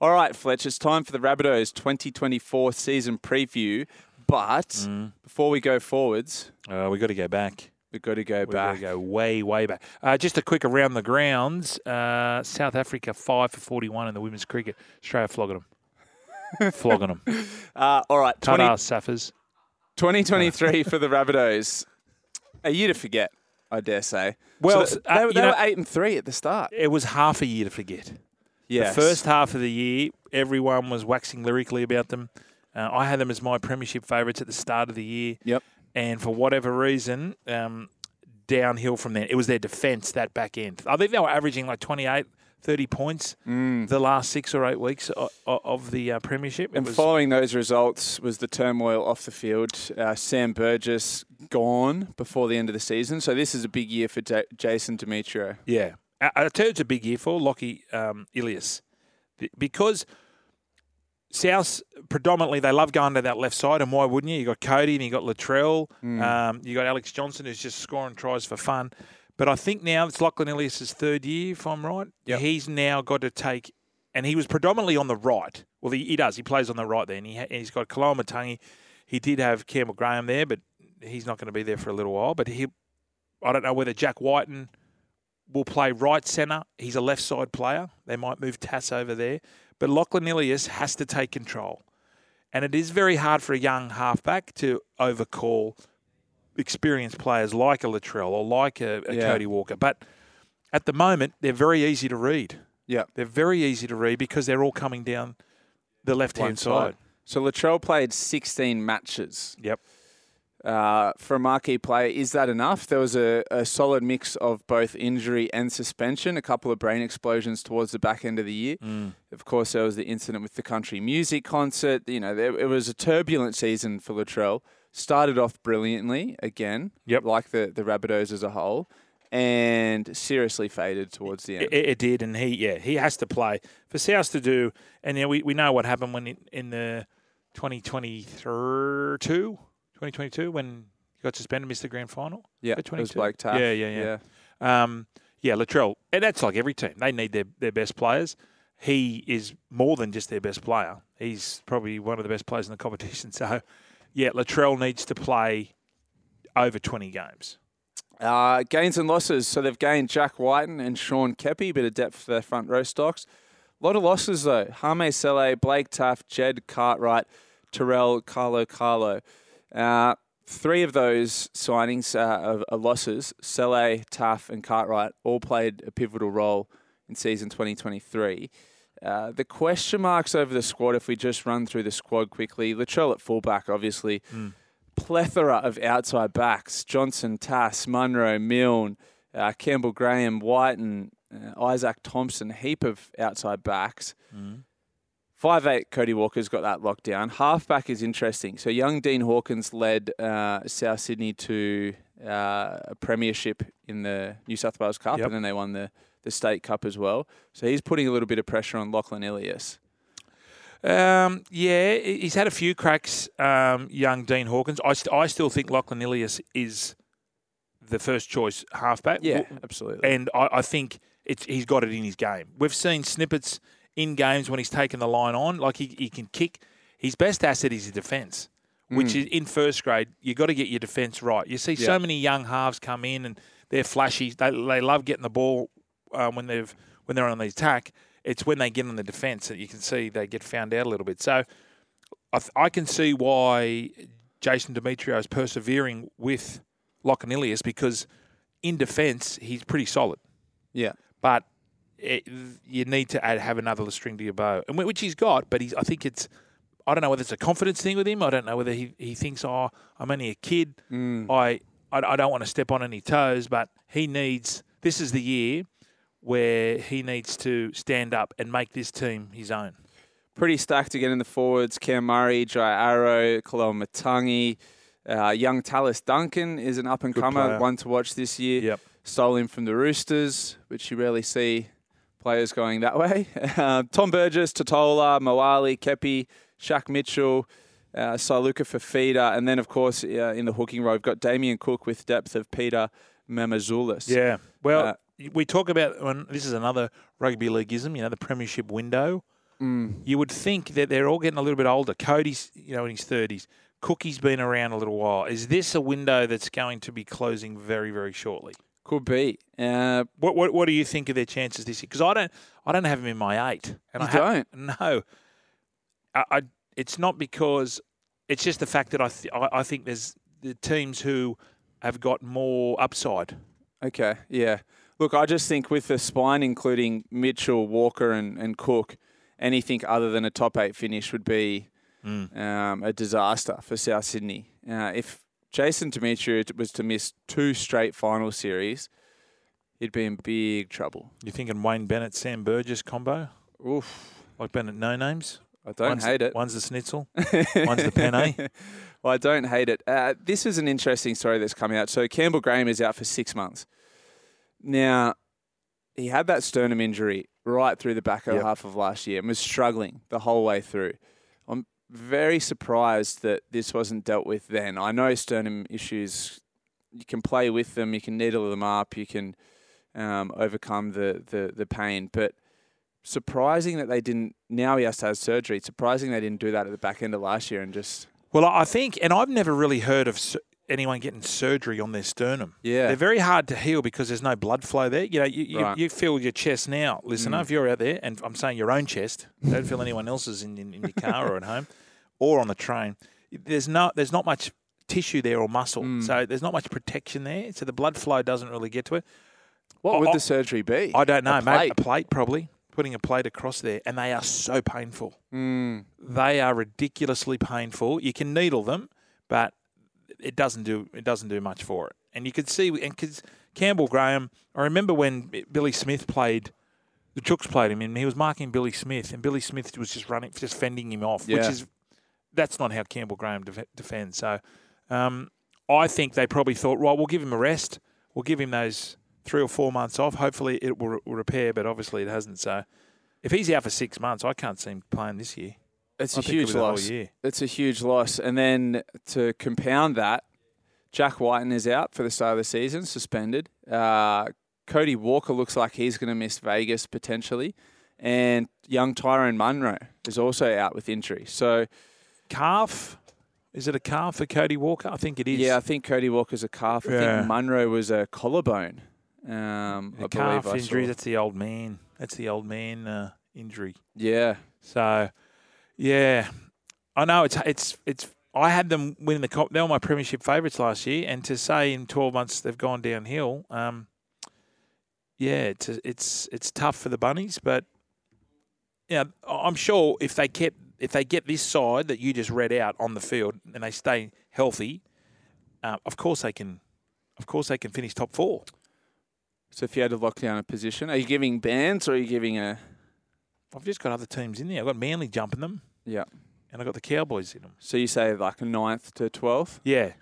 All right, Fletch, it's time for the Rabbitohs 2024 season preview. But Mm. before we go forwards, Uh, we got to go back. we've got to go back. We've got to go way, way back. Uh, just a quick around the grounds. Uh, South Africa five for forty-one in the women's cricket. Australia flogging them, flogging them. Uh, all right, 20, Ta-da, Saffers. 2023 for the Rabbitohs. A year to forget, I dare say. Well, So uh, they, you they know- were eight and three at the start. It was half a year to forget. Yes. The first half of the year, everyone was waxing lyrically about them. Uh, I had them as my premiership favourites at the start of the year. Yep. And for whatever reason, um, downhill from there. It was their defence, that back end. I think they were averaging like 28, 30 points Mm. the last six or eight weeks of, of the uh, premiership. It And was, following those results was the turmoil off the field. Uh, Sam Burgess gone before the end of the season. So this is a big year for J- Jason Demetriou. yeah. I, tell you it's a big year for Lockie um, Ilias because South predominantly they love going to that left side, and why wouldn't you? You got Cody and you got Latrell, Mm. um, you got Alex Johnson who's just scoring tries for fun. But I think now it's Lachlan Ilias's third year, if I'm right. Yep. He's now got to take, and he was predominantly on the right. Well, he, he does. He plays on the right there, and he ha- he's got Koloamatangi. He did have Campbell Graham there, but he's not going to be there for a little while. But he, I don't know whether Jack Wighton will play right centre. He's a left side player. They might move Tass over there. But Lachlan Ilias has to take control. And it is very hard for a young halfback to overcall experienced players like a Latrell or like a, a Yeah. Cody Walker. But at the moment, they're very easy to read. Yeah. They're very easy to read because they're all coming down the left hand side. side. So Latrell played 16 matches. Yep. Uh, for a marquee player, is that enough? There was a, a solid mix of both injury and suspension, a couple of brain explosions towards the back end of the year. Mm. Of course, there was the incident with the country music concert. You know, there, it was a turbulent season for Latrell. Started off brilliantly again, Yep. like the, the Rabbitohs as a whole, and seriously faded towards the end. It, it did, and he yeah he has to play for South to do. And yeah, we, we know what happened when in, in the 2022, 2022 when he got suspended, missed the grand final. yeah, it was Blake Taaffe. Yeah, yeah, yeah. Um, yeah, Latrell, and that's like every team. They need their, their best players. He is more than just their best player. He's probably one of the best players in the competition. So, yeah, Latrell needs to play over 20 games. Uh, gains and losses. So they've gained Jack Wighton and Sean Keppie, bit of depth for their front row stocks. A lot of losses though. Hame Sele, Blake Taaffe, Jed Cartwright, Terrell, Carlo Carlo. Uh, three of those signings uh, are, losses. Sele, Taaffe, and Cartwright all played a pivotal role in season 2023. Uh, the question marks over the squad, if we just run through the squad quickly, Latrell at fullback, obviously plethora of outside backs: Johnson, Tass, Munro, Milne, uh, Campbell, Graham, Wighton, uh, Isaac Thompson. Heap of outside backs. Five eight. Cody Walker's got that locked down. Halfback is interesting. So young Dean Hawkins led uh, South Sydney to uh, a premiership in the New South Wales Cup, Yep. and then they won the the state cup as well. So he's putting a little bit of pressure on Lachlan Ilias. Um, yeah, he's had a few cracks, um, young Dean Hawkins. I, st- I still think Lachlan Ilias is the first choice halfback. Yeah, absolutely. And I, I think it's he's got it in his game. We've seen snippets in games when he's taken the line on, like he, he can kick. His best asset is his defence, which is in first grade. You've got to get your defence right. You see Yeah. so many young halves come in and they're flashy. They, they love getting the ball um, when they've when they're on the attack. It's when they get on the defence that you can see they get found out a little bit. So I, th- I can see why Jason Demetriou is persevering with Lachlan Ilias because in defence he's pretty solid, Yeah. but it, you need to add, have another string to your bow, and which he's got. But he's I think it's I don't know whether it's a confidence thing with him. I don't know whether he, he thinks oh I'm only a kid. I, I I don't want to step on any toes, but he needs this is the year where he needs to stand up and make this team his own. Pretty stacked again in the forwards. Cam Murray, Jai Arrow, Koloamatangi. Uh, young Tallis Duncan is an up and comer, one to watch this year. Yep. Stole him from the Roosters, which you rarely see players going that way. Uh, Tom Burgess, Tatola, Moale, Keppie, Shaq Mitchell, uh, Siluka Fafita, and then, of course, uh, in the hooking row, we've got Damien Cook with depth of Peter Mamouzelos. Yeah. Well, Uh, we talk about when this is another rugby leagueism. You know, the premiership window. Mm. You would think that they're all getting a little bit older. Cody's, you know, in his thirties. Cookie's been around a little while. Is this a window that's going to be closing very, very shortly? Could be. Uh, What What, what do you think of their chances this year? Because I don't, I don't have them in my eight. And You I ha- no, I, I. It's not because it's just the fact that I, th- I, I think there's the teams who have got more upside. Okay, yeah. Look, I just think with the spine, including Mitchell, Walker, and, and Cook, anything other than a top eight finish would be um, a disaster for South Sydney. Uh, if Jason Demetriou was to miss two straight final series, he'd be in big trouble. You thinking Wayne Bennett, Sam Burgess combo, Oof, like Bennett no names? I don't one's, hate it. One's the schnitzel, one's the penne. well, I don't hate it. Uh, this is an interesting story that's coming out. So Campbell Graham is out for six months. Now, he had that sternum injury right through the back Yep. half of last year and was struggling the whole way through. Very surprised that this wasn't dealt with then. I know sternum issues, you can play with them, you can needle them up, you can um, overcome the, the, the pain, but surprising that they didn't. Now he has to have surgery. Surprising they didn't do that at the back end of last year and just Well, I think, and I've never really heard of anyone getting surgery on their sternum. Yeah. They're very hard to heal because there's no blood flow there. You know, you, you, Right. Mm. you feel your chest now, listener, if you're out there, and I'm saying your own chest, don't feel anyone else's in, in, in your car or at home or on the train. There's no, there's not much tissue there or muscle, Mm. so there's not much protection there. So the blood flow doesn't really get to it. What I- would I- the surgery be? I don't know, A mate. plate? A plate probably. Putting a plate across there, and they are so painful. Mm. They are ridiculously painful. You can needle them, but it doesn't do it doesn't do much for it. And you could see, and because Campbell Graham, I remember when Billy Smith played, the Chooks played him, and he was marking Billy Smith, and Billy Smith was just running, just fending him off, yeah. which is that's not how Campbell Graham def- defends. So, um, I think they probably thought, right, we'll give him a rest, we'll give him those three or four months off. Hopefully, it will, will repair, but obviously it hasn't. So, if he's out for six months, I can't see him playing this year. It's I a huge whole loss. It's a huge loss. And then to compound that, Jack Wighton is out for the start of the season, suspended. Uh, Cody Walker looks like he's going to miss Vegas potentially. And young Tyrone Munro is also out with injury. So, calf. Is it a calf for Cody Walker? I think it is. yeah, I think Cody Walker's a calf. I Yeah. think Munro was a collarbone. Um, I a believe calf I injury. That's the old man. That's the old man uh, injury. Yeah. So, yeah, I know it's it's it's. I had them winning the comp. They were my premiership favourites last year, and to say in twelve months they've gone downhill, um, yeah, it's it's it's tough for the bunnies. But yeah, I'm sure if they kept if they get this side that you just read out on the field and they stay healthy, uh, of course they can. Of course they can finish top four. So if you had to lock down a position, are you giving bands or are you giving a? I've just got other teams in there. I've got Manly jumping them, Yeah. and I've got the Cowboys in them. So you say like a ninth to twelfth. Yeah,